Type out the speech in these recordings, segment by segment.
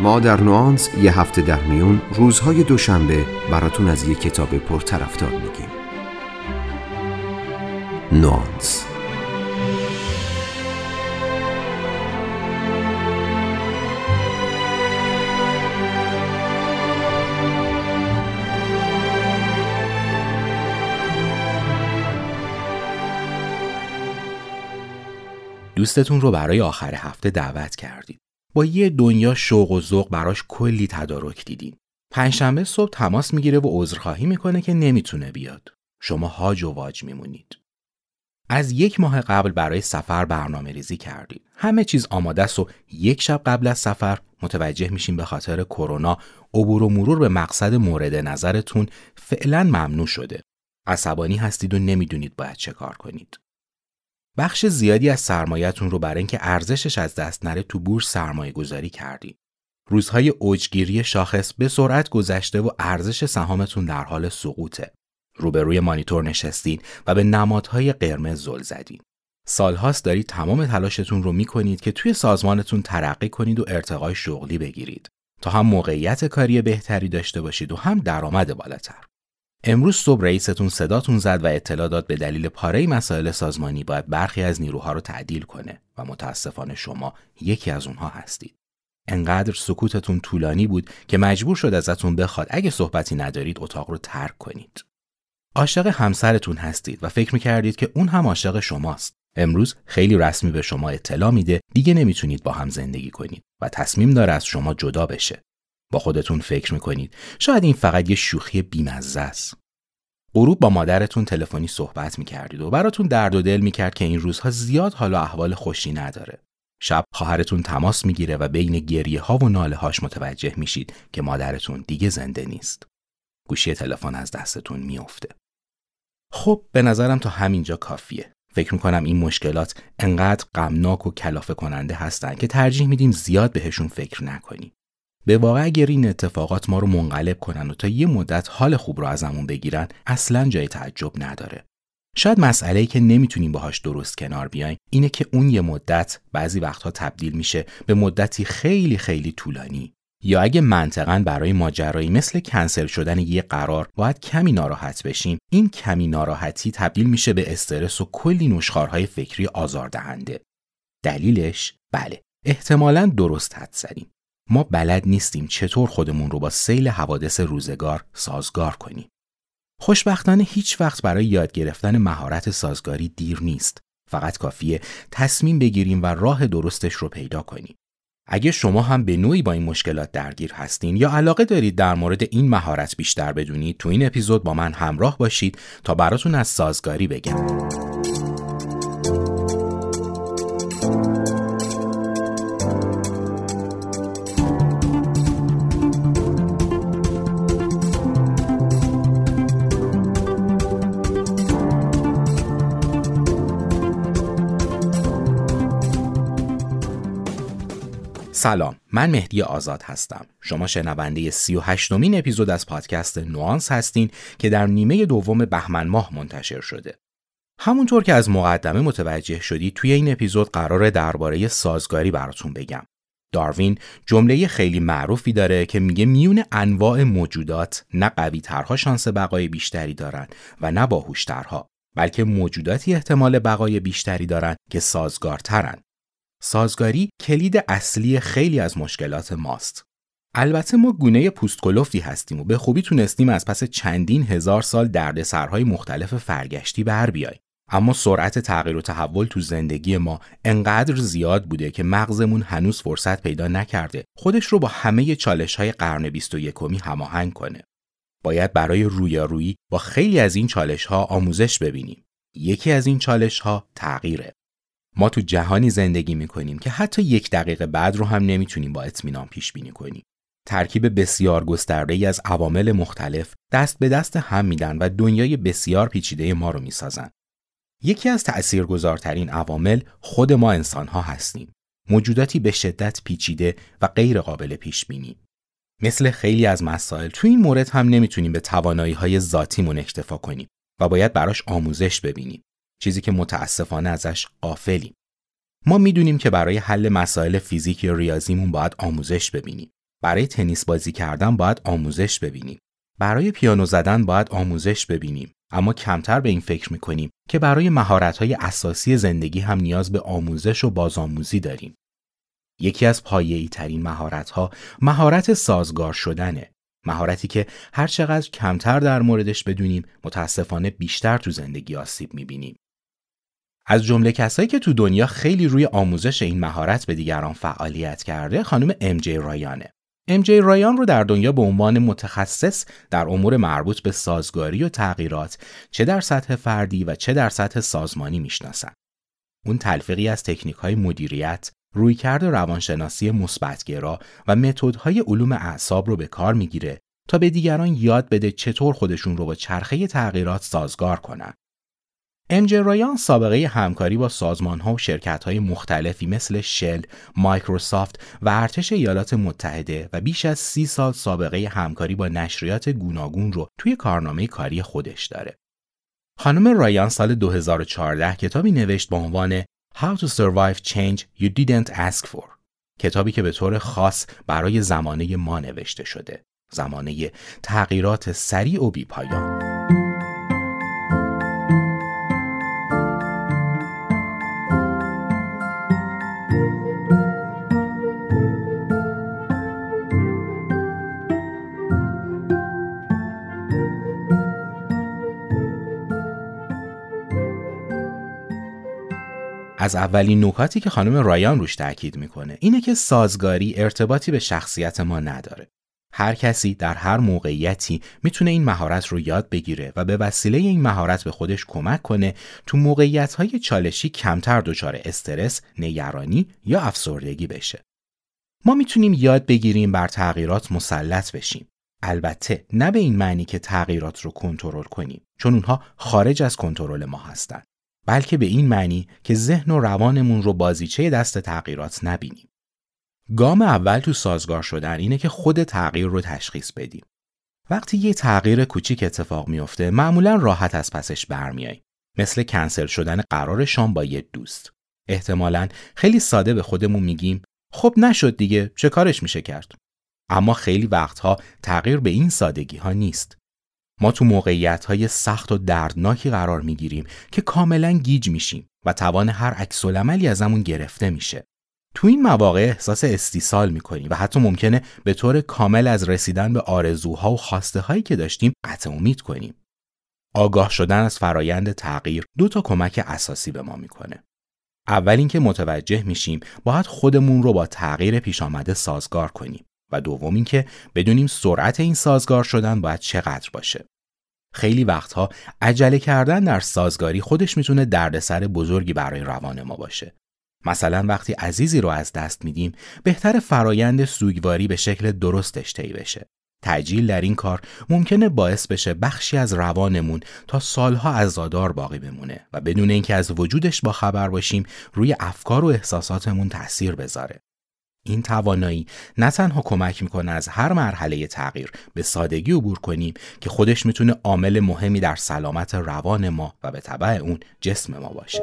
ما در نوانس یه هفته در میون روزهای دوشنبه براتون از یه کتاب پرطرفدار میگیم نوانس دوستتون رو برای آخر هفته دعوت کردید. با یه دنیا شوق و ذوق براش کلی تدارک دیدین. پنجشنبه صبح تماس می‌گیره و عذرخواهی می‌کنه که نمی‌تونه بیاد. شما هاج و واج میمونید. از یک ماه قبل برای سفر برنامه ریزی کردید. همه چیز آماده است و یک شب قبل از سفر متوجه میشین به خاطر کرونا عبور و مرور به مقصد مورد نظرتون فعلا ممنوع شده. عصبانی هستید و نمی‌دونید باید چه کار کنید. بخش زیادی از سرمایهتون رو برای اینکه ارزشش از دست نره تو بورس سرمایه گذاری کردین. روزهای اوجگیری شاخص به سرعت گذشته و ارزش سهامتون در حال سقوطه. روبروی مانیتور نشستین و به نمادهای قرمز زل زدین. سالهاست دارید تمام تلاشتون رو می‌کنید که توی سازمانتون ترقی کنید و ارتقای شغلی بگیرید تا هم موقعیت کاری بهتری داشته باشید و هم درآمد بالاتر. امروز صبح رئیستون صداتون زد و اطلاع داد به دلیل پاره مسائل سازمانی باید برخی از نیروها رو تعدیل کنه و متاسفانه شما یکی از اونها هستید. انقدر سکوتتون طولانی بود که مجبور شد ازتون بخواد اگه صحبتی ندارید اتاق رو ترک کنید. عاشق همسرتون هستید و فکر می‌کردید که اون هم عاشق شماست. امروز خیلی رسمی به شما اطلاع میده دیگه نمی‌تونید با هم زندگی کنید و تصمیم داره از شما جدا بشه. با خودتون فکر می‌کنید. شاید این فقط یه شوخی بیمزه است. غروب با مادرتون تلفنی صحبت می‌کردید و براتون درد و دل می‌کرد که این روزها زیاد حال و احوال خوشی نداره. شب خواهرتون تماس می‌گیره و بین گریه ها و ناله هاش متوجه میشید که مادرتون دیگه زنده نیست. گوشی تلفن از دستتون میافته. خب به نظرم تا همینجا کافیه. فکر می‌کنم این مشکلات انقدر غمناک و کلافه کننده هستن که ترجیح میدیم زیاد بهشون فکر نکنیم. به واقع اگر این اتفاقات ما رو منقلب کنن و تا یه مدت حال خوب رو ازمون بگیرن اصلا جای تعجب نداره. شاید مسئله که نمی‌تونیم باهاش درست کنار بیایم اینه که اون یه مدت بعضی وقتها تبدیل میشه به مدتی خیلی خیلی طولانی. یا اگه منطقا برای ماجرایی مثل کنسل شدن یه قرار باید کمی ناراحت بشیم این کمی ناراحتی تبدیل میشه به استرس و کلی نشخارهای فکری آزاردهنده. دلیلش بله احتمالا درست حد زدیم. ما بلد نیستیم چطور خودمون رو با سیل حوادث روزگار سازگار کنیم. خوشبختانه هیچ وقت برای یاد گرفتن مهارت سازگاری دیر نیست. فقط کافیه تصمیم بگیریم و راه درستش رو پیدا کنیم. اگه شما هم به نوعی با این مشکلات درگیر هستین یا علاقه دارید در مورد این مهارت بیشتر بدونید تو این اپیزود با من همراه باشید تا براتون از سازگاری بگم. سلام من مهدی آزاد هستم. شما شنونده 38 مین اپیزود از پادکست نوانس هستین که در نیمه دوم بهمن ماه منتشر شده. همونطور که از مقدمه متوجه شدی توی این اپیزود قرار درباره سازگاری براتون بگم. داروین جمله خیلی معروفی داره که میگه میون انواع موجودات نه قوی ترها شانس بقای بیشتری دارن و نه باهوشترها بلکه موجوداتی احتمال بقای بیشتری دارن که سازگارترن. سازگاری کلید اصلی خیلی از مشکلات ماست. البته ما گونه پوستکلفتی هستیم و به خوبی تونستیم از پس چندین هزار سال دردسرهای مختلف فرگشتی بر بیاییم. اما سرعت تغییر و تحول تو زندگی ما انقدر زیاد بوده که مغزمون هنوز فرصت پیدا نکرده خودش رو با همه چالش های قرن 21 هماهنگ کنه. باید برای رویارویی با خیلی از این چالش ها آموزش ببینیم. یکی از این چالش ها تغییره. ما تو جهانی زندگی می‌کنیم که حتی یک دقیقه بعد رو هم نمی‌تونیم با اطمینان پیش بینی کنیم. ترکیب بسیار گسترده ای از عوامل مختلف دست به دست هم میدن و دنیای بسیار پیچیده ما رو می‌سازن. یکی از تأثیرگذارترین عوامل خود ما انسان ها هستیم. موجوداتی به شدت پیچیده و غیر قابل پیش بینی. مثل خیلی از مسائل تو این مورد هم نمی‌تونیم به توانایی های ذاتیمون اکتفا کنیم و باید براش آموزش ببینیم. چیزی که متاسفانه ازش قافلیم. ما می‌دونیم که برای حل مسائل فیزیک یا ریاضیمون باید آموزش ببینیم. برای تنیس بازی کردن باید آموزش ببینیم. برای پیانو زدن باید آموزش ببینیم. اما کمتر به این فکر می‌کنیم که برای مهارت‌های اساسی زندگی هم نیاز به آموزش و بازآموزی داریم. یکی از پایه‌ای ترین مهارت‌ها مهارت سازگار شدنه. مهارتی که هر چقدر کمتر در موردش بدونیم متاسفانه بیشتر تو زندگی آسیب می‌بینیم. از جمله کسایی که تو دنیا خیلی روی آموزش این مهارت به دیگران فعالیت کرده خانم ام جی رایانه. ام جی رایان رو در دنیا به عنوان متخصص در امور مربوط به سازگاری و تغییرات چه در سطح فردی و چه در سطح سازمانی می‌شناسن. اون تلفیقی از تکنیک های مدیریت، رویکرد روانشناسی مثبتگرا و متدهای علوم اعصاب رو به کار می‌گیره تا به دیگران یاد بده چطور خودشون رو با چرخه تغییرات سازگار کنن. امجی رایان سابقه همکاری با سازمان ها و شرکت های مختلفی مثل شل، مایکروسافت و ارتش ایالات متحده و بیش از سی سال سابقه همکاری با نشریات گوناگون رو توی کارنامه کاری خودش داره. خانم رایان سال 2014 کتابی نوشت با عنوان How to Survive Change You Didn't Ask For. کتابی که به طور خاص برای زمانه ما نوشته شده. زمانه تغییرات سریع و بیپایان. از اولین نکاتی که خانم رایان روش تاکید می‌کنه اینه که سازگاری ارتباطی به شخصیت ما نداره. هر کسی در هر موقعیتی می‌تونه این مهارت رو یاد بگیره و به وسیله این مهارت به خودش کمک کنه تو موقعیت های چالشی کمتر دچار استرس، نگرانی یا افسردگی بشه. ما می‌تونیم یاد بگیریم بر تغییرات مسلط بشیم. البته نه به این معنی که تغییرات رو کنترل کنیم چون اونها خارج از کنترل ما هستند. بلکه به این معنی که ذهن و روانمون رو بازیچه دست تغییرات نبینیم. گام اول تو سازگار شدن اینه که خود تغییر رو تشخیص بدیم. وقتی یه تغییر کوچیک اتفاق میفته معمولا راحت از پسش برمیاییم. مثل کنسل شدن قرار شام با یه دوست. احتمالا خیلی ساده به خودمون میگیم خب نشد دیگه چه کارش میشه کرد. اما خیلی وقتها تغییر به این سادگی ها نیست. ما تو موقعیت های سخت و دردناکی قرار می گیریم که کاملا گیج میشیم و توان هر عکس عملی ازمون گرفته میشه. تو این مواقع احساس استیصال می‌کنیم و حتی ممکنه به طور کامل از رسیدن به آرزوها و خواسته هایی که داشتیم قطع امید کنیم. آگاه شدن از فرایند تغییر دو تا کمک اساسی به ما می‌کنه. اول اینکه متوجه میشیم باید خودمون رو با تغییر پیش آمده سازگار کنیم. و دوم اینکه بدونیم سرعت این سازگار شدن باید چقدر باشه. خیلی وقتها عجله کردن در سازگاری خودش می‌تونه دردسر بزرگی برای روان ما باشه. مثلا وقتی عزیزی رو از دست میدیم بهتر فرایند سوگواری به شکل درستش طی بشه. تجیل در این کار ممکنه باعث بشه بخشی از روانمون تا سالها عزادار باقی بمونه و بدون اینکه از وجودش با خبر باشیم روی افکار و احساساتمون تاثیر بذاره. این توانایی نه تنها کمک می‌کنه از هر مرحله تغییر به سادگی عبور کنیم که خودش می‌تونه عامل مهمی در سلامت روان ما و به طبع اون جسم ما باشه.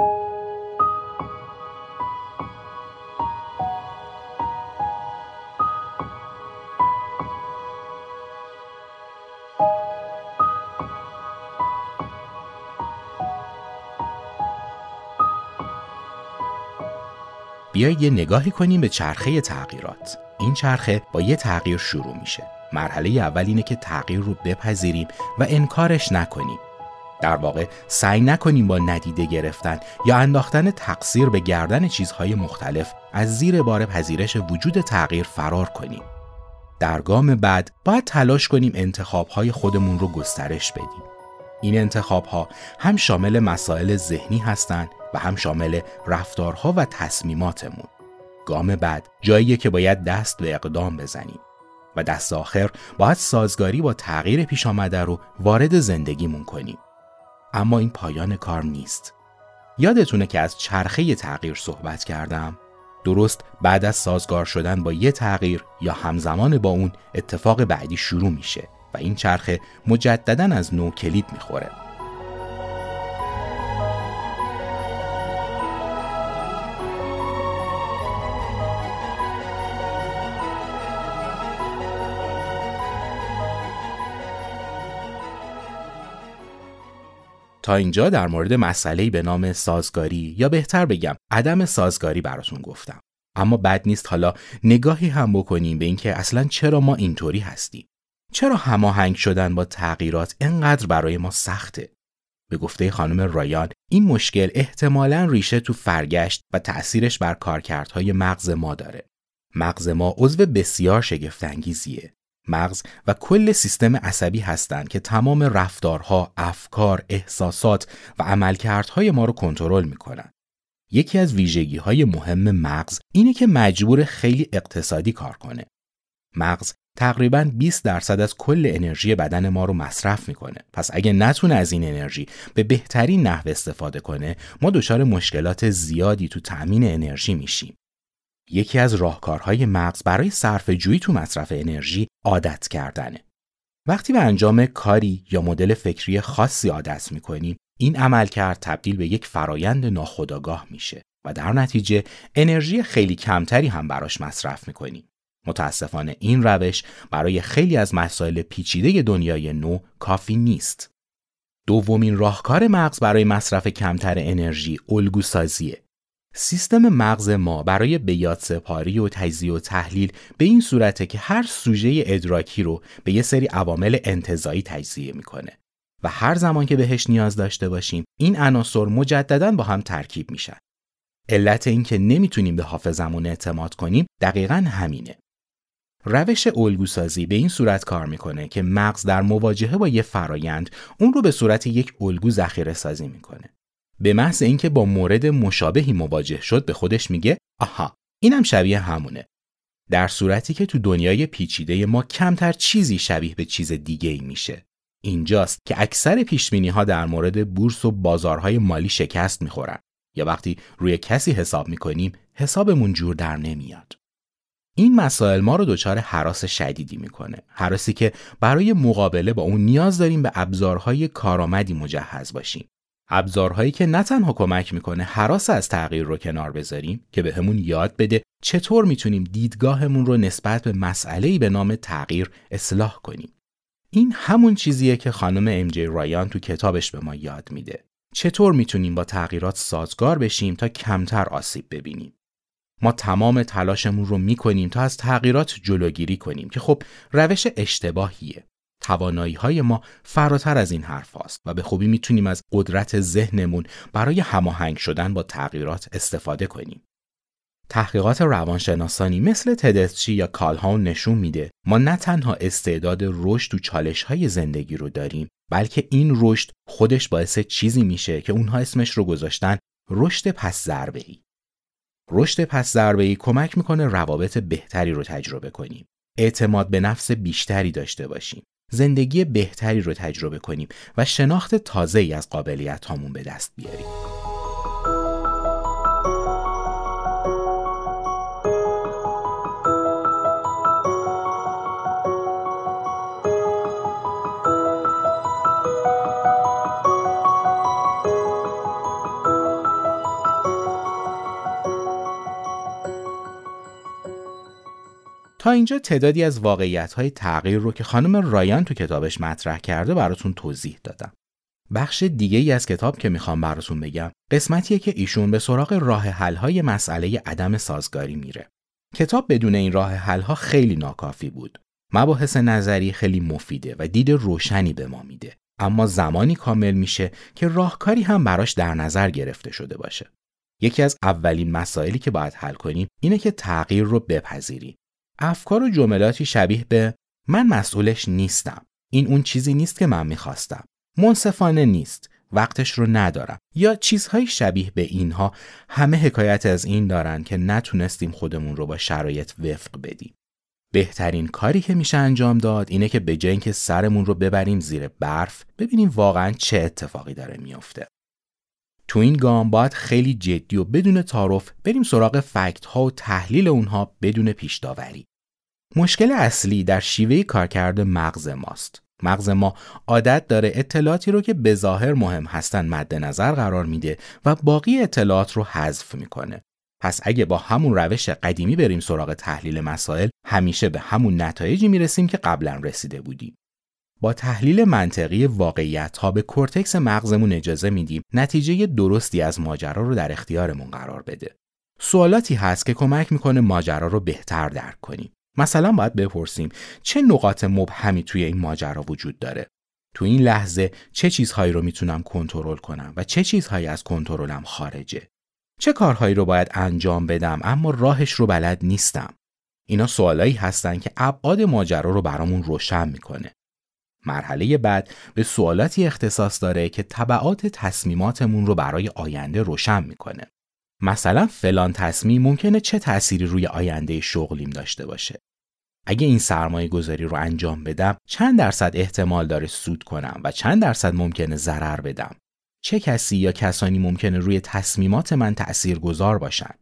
بیایید یه نگاهی کنیم به چرخه تغییرات. این چرخه با یه تغییر شروع میشه. مرحله اول اینه که تغییر رو بپذیریم و انکارش نکنیم. در واقع سعی نکنیم با ندیده گرفتن یا انداختن تقصیر به گردن چیزهای مختلف از زیر بار پذیرش وجود تغییر فرار کنیم. در گام بعد باید تلاش کنیم انتخابهای خودمون رو گسترش بدیم. این انتخابها هم شامل مسائل ذهنی هستند و هم شامل رفتارها و تصمیماتمون. گام بعد جاییه که باید دست به اقدام بزنیم و دست آخر باید سازگاری با تغییر پیش آمده رو وارد زندگیمون کنیم. اما این پایان کار نیست. یادتونه که از چرخه تغییر صحبت کردم؟ درست بعد از سازگار شدن با یه تغییر یا همزمان با اون اتفاق بعدی شروع میشه و این چرخه مجددا از نو کلید می‌خوره. تا اینجا در مورد مسئله به نام سازگاری یا بهتر بگم عدم سازگاری براتون گفتم. اما بد نیست حالا نگاهی هم بکنیم به اینکه اصلا چرا ما اینطوری هستیم. چرا هماهنگ شدن با تغییرات انقدر برای ما سخته؟ به گفته خانم رایان این مشکل احتمالا ریشه تو فرگشت و تأثیرش بر کارکردهای مغز ما داره. مغز ما عضو بسیار شگفتانگیزیه. مغز و کل سیستم عصبی هستند که تمام رفتارها، افکار، احساسات و عملکردهای ما رو کنترل می‌کنن. یکی از ویژگی های مهم مغز اینه که مجبور خیلی اقتصادی کار کنه. مغز تقریبا 20 درصد از کل انرژی بدن ما رو مصرف می‌کنه. پس اگه نتونه از این انرژی به بهترین نحو استفاده کنه، ما دچار مشکلات زیادی تو تأمین انرژی میشیم. یکی از راهکارهای مغز برای صرف جویی تو مصرف انرژی عادت کردنه. وقتی به انجام کاری یا مدل فکری خاصی عادت می‌کنیم، این عملکرد تبدیل به یک فرایند ناخودآگاه میشه و در نتیجه انرژی خیلی کمتری هم براش مصرف می‌کنیم. متاسفانه این روش برای خیلی از مسائل پیچیده دنیای نو کافی نیست. دومین راهکار مغز برای مصرف کمتر انرژی الگوسازیه. سیستم مغز ما برای بیاد سپاری و تجزیه و تحلیل به این صورته که هر سوژه ادراکی رو به یه سری عوامل انتظایی تجزیه می‌کنه و هر زمان که بهش نیاز داشته باشیم این عناصر مجددا با هم ترکیب میشن. علت این که نمی‌تونیم به حافظمون اعتماد کنیم دقیقا همینه. روش الگوسازی به این صورت کار می‌کنه که مغز در مواجهه با یه فرایند اون رو به صورت یک الگو ذخیره سازی می‌کنه. به محض اینکه با مورد مشابهی مواجه شد به خودش میگه آها اینم شبیه همونه. در صورتی که تو دنیای پیچیده ما کمتر چیزی شبیه به چیز دیگه ای میشه. اینجاست که اکثر پیشبینی ها در مورد بورس و بازارهای مالی شکست می‌خورن یا وقتی روی کسی حساب می‌کنیم حسابمون جور در نمیاد. این مسائل ما رو دچار حراس شدیدی می‌کنه. حراسی که برای مقابله با اون نیاز داریم به ابزارهای کارآمدی مجهز باشیم. ابزارهایی که نه تنها کمک می‌کنه حراس از تغییر رو کنار بذاریم که به همون یاد بده چطور می‌تونیم دیدگاهمون رو نسبت به مسئله‌ای به نام تغییر اصلاح کنیم. این همون چیزیه که خانم ام جی رایان تو کتابش به ما یاد میده. چطور می‌تونیم با تغییرات سازگار بشیم تا کمتر آسیب ببینیم. ما تمام تلاشمون رو می‌کنیم تا از تغییرات جلوگیری کنیم که خب روش اشتباهیه. توانایی های ما فراتر از این حرف هاست و به خوبی می‌تونیم از قدرت ذهنمون برای هماهنگ شدن با تغییرات استفاده کنیم. تحقیقات روانشناسانی مثل تدسچی یا کالهاون نشون میده ما نه تنها استعداد رشد و چالش های زندگی رو داریم بلکه این رشد خودش باعث چیزی میشه که اونها اسمش رو گذاشتن رشد پس ضربه ای. رشد پس ضربه ای کمک می‌کنه روابط بهتری رو تجربه کنیم. اعتماد به نفس بیشتری داشته باشیم. زندگی بهتری رو تجربه کنیم و شناخت تازه ای از قابلیت هامون به دست بیاریم. تا اینجا تعدادی از واقعیت های تغییر رو که خانم رایان تو کتابش مطرح کرده براتون توضیح دادم. بخش دیگه ای از کتاب که می‌خوام براتون بگم قسمتیه که ایشون به سراغ راه حل های مسئله عدم سازگاری میره. کتاب بدون این راه حل ها خیلی ناکافی بود. مباحث نظری خیلی مفیده و دید روشنی به ما میده. اما زمانی کامل میشه که راهکاری هم براش در نظر گرفته شده باشه. یکی از اولین مسائلی که باید حل کنیم اینه که تغییر رو بپذیریم افکار و جملاتی شبیه به من مسئولش نیستم. این اون چیزی نیست که من می‌خواستم. منصفانه نیست. وقتش رو ندارم. یا چیزهای شبیه به اینها همه حکایت از این دارن که نتونستیم خودمون رو با شرایط وفق بدیم. بهترین کاری که میشه انجام داد اینه که به جای سرمون رو ببریم زیر برف ببینیم واقعا چه اتفاقی داره میافته. تو این گام باید خیلی جدی و بدون تعارف بریم سراغ فکت ها و تحلیل اونها بدون پیش داوری. مشکل اصلی در شیوه کارکرد مغز ماست. مغز ما عادت داره اطلاعاتی رو که به ظاهر مهم هستن مد نظر قرار میده و باقی اطلاعات رو حذف می‌کنه. پس اگه با همون روش قدیمی بریم سراغ تحلیل مسائل همیشه به همون نتایجی می‌رسیم که قبلا رسیده بودیم. با تحلیل منطقی واقعیت ها به کورتکس مغزمون اجازه میدیم نتیجه درستی از ماجرا رو در اختیارمون قرار بده. سوالاتی هست که کمک می‌کنه ماجرا رو بهتر درک کنیم. مثلا باید بپرسیم چه نقاط مبهمی توی این ماجرا وجود داره؟ تو این لحظه چه چیزهایی رو می‌تونم کنترل کنم و چه چیزهایی از کنترلم خارجه؟ چه کارهایی رو باید انجام بدم اما راهش رو بلد نیستم؟ اینا سوالایی هستن که ابعاد ماجرا رو برامون روشن می‌کنه. مرحله بعد به سوالاتی اختصاص داره که طبعات تصمیماتمون رو برای آینده روشن می‌کنه. مثلا فلان تصمیم ممکنه چه تأثیری روی آینده شغلیم داشته باشه. اگه این سرمایه گذاری رو انجام بدم چند درصد احتمال داره سود کنم و چند درصد ممکنه ضرر بدم. چه کسی یا کسانی ممکنه روی تصمیمات من تأثیر گذار باشن؟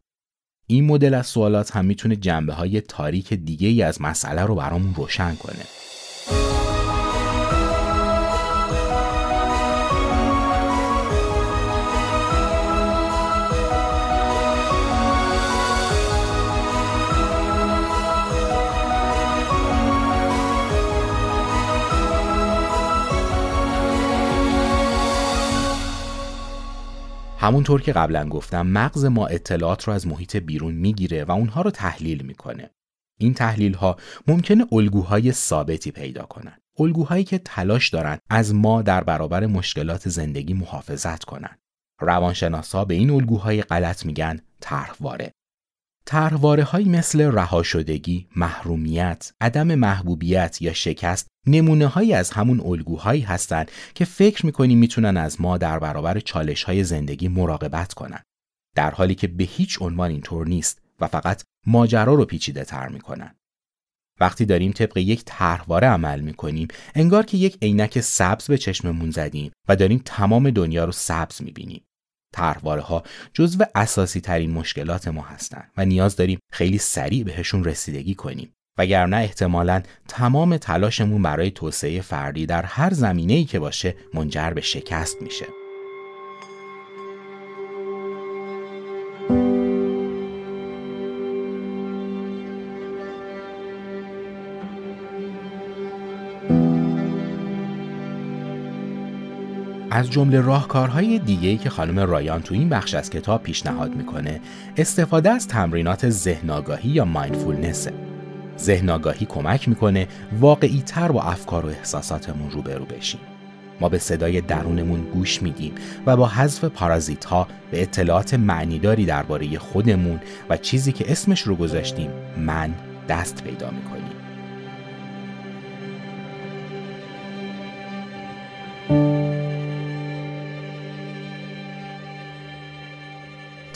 این مدل از سوالات هم می‌تونه جنبه های تاریک دیگه ای از مسئله رو برامون روشن کنه. همونطور که قبلا گفتم مغز ما اطلاعات رو از محیط بیرون می‌گیره و اونها رو تحلیل می‌کنه. این تحلیل ها ممکنه الگوهای ثابتی پیدا کنن. الگوهایی که تلاش دارن از ما در برابر مشکلات زندگی محافظت کنن. روانشناسا به این الگوهای غلط میگن طرحواره. طرحواره های مثل رهاشدگی، محرومیت، عدم محبوبیت یا شکست نمونه هایی از همون الگوهایی هستند که فکر می‌کنیم می‌تونن از ما در برابر چالش های زندگی مراقبت کنن. در حالی که به هیچ عنوان اینطور نیست و فقط ماجرا رو پیچیده تر می‌کنن. وقتی داریم طبق یک طرحواره عمل می‌کنیم انگار که یک عینک سبز به چشممون زدیم و داریم تمام دنیا رو سبز می‌بینیم. طرحواره ها جزو اساسی ترین مشکلات ما هستند و نیاز داریم خیلی سریع بهشون رسیدگی کنیم وگرنه احتمالا تمام تلاشمون برای توسعه فردی در هر زمینه‌ای که باشه منجر به شکست میشه. از جمله راهکارهای دیگه‌ای که خانم رایان تو این بخش از کتاب پیشنهاد می‌کنه استفاده از تمرینات ذهن‌آگاهی یا مایندفولنسه ذهن کمک می‌کنه واقعی تر با افکار و احساساتمون روبرو بشیم. ما به صدای درونمون گوش میدیم و با حذف پارازیت ها به اطلاعات معنیداری درباره خودمون و چیزی که اسمش رو گذاشتیم من دست پیدا می‌کنیم.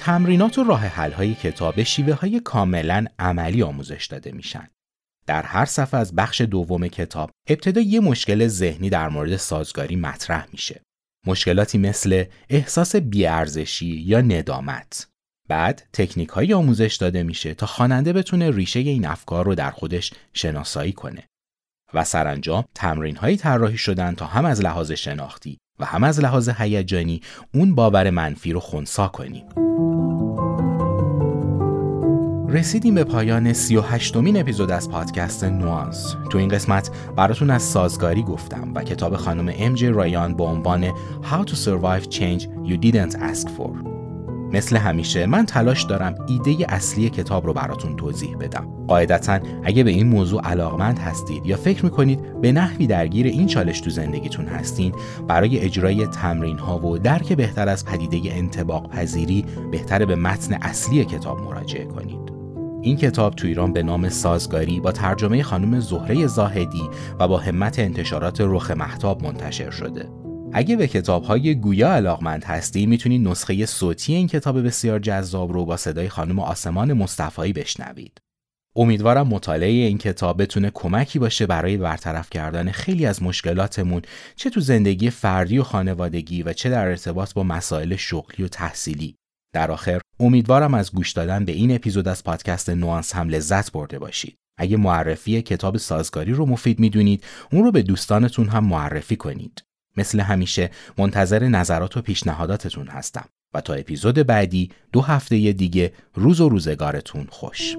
تمرینات و راه حل های کتاب شیوه های کاملا عملی آموزش داده میشن. در هر صفحه از بخش دوم کتاب ابتدا یه مشکل ذهنی در مورد سازگاری مطرح میشه. مشکلاتی مثل احساس بیارزشی یا ندامت. بعد تکنیک های آموزش داده میشه تا خواننده بتونه ریشه این افکار رو در خودش شناسایی کنه. و سرانجام تمرین هایی طراحی شدن تا هم از لحاظ شناختی و هم از لحاظ هیجانی اون باور منفی رو خونسا کنیم. رسیدیم به پایان 38 مین اپیزود از پادکست نوانس. تو این قسمت براتون از سازگاری گفتم و کتاب خانم ام جی رایان با عنوان How to Survive Change You Didn't Ask For. مثل همیشه من تلاش دارم ایده اصلی کتاب رو براتون توضیح بدم. قاعدتا اگه به این موضوع علاقمند هستید یا فکر می‌کنید به نحوی درگیر این چالش تو زندگیتون هستین برای اجرای تمرین ها و درک بهتر از پدیده انتباق پذیری بهتر به متن اصلی کتاب مراجعه کنید. این کتاب تو ایران به نام سازگاری با ترجمه خانم زهره زاهدی و با همت انتشارات رخ محتاب منتشر شده. اگه به کتاب های گویا علاقمند هستی می‌تونید نسخه صوتی این کتاب بسیار جذاب رو با صدای خانم آسمان مصطفایی بشنوید. امیدوارم مطالعه این کتاب بتونه کمکی باشه برای برطرف کردن خیلی از مشکلاتمون چه تو زندگی فردی و خانوادگی و چه در ارتباط با مسائل شغلی و تحصیلی. در آخر امیدوارم از گوش دادن به این اپیزود از پادکست نوانس هم لذت برده باشید. اگه معرفی کتاب سازگاری رو مفید می‌دونید اون رو به دوستانتون هم معرفی کنید. مثل همیشه منتظر نظرات و پیشنهاداتتون هستم و تا اپیزود بعدی دو هفته دیگه روز و روزگارتون خوش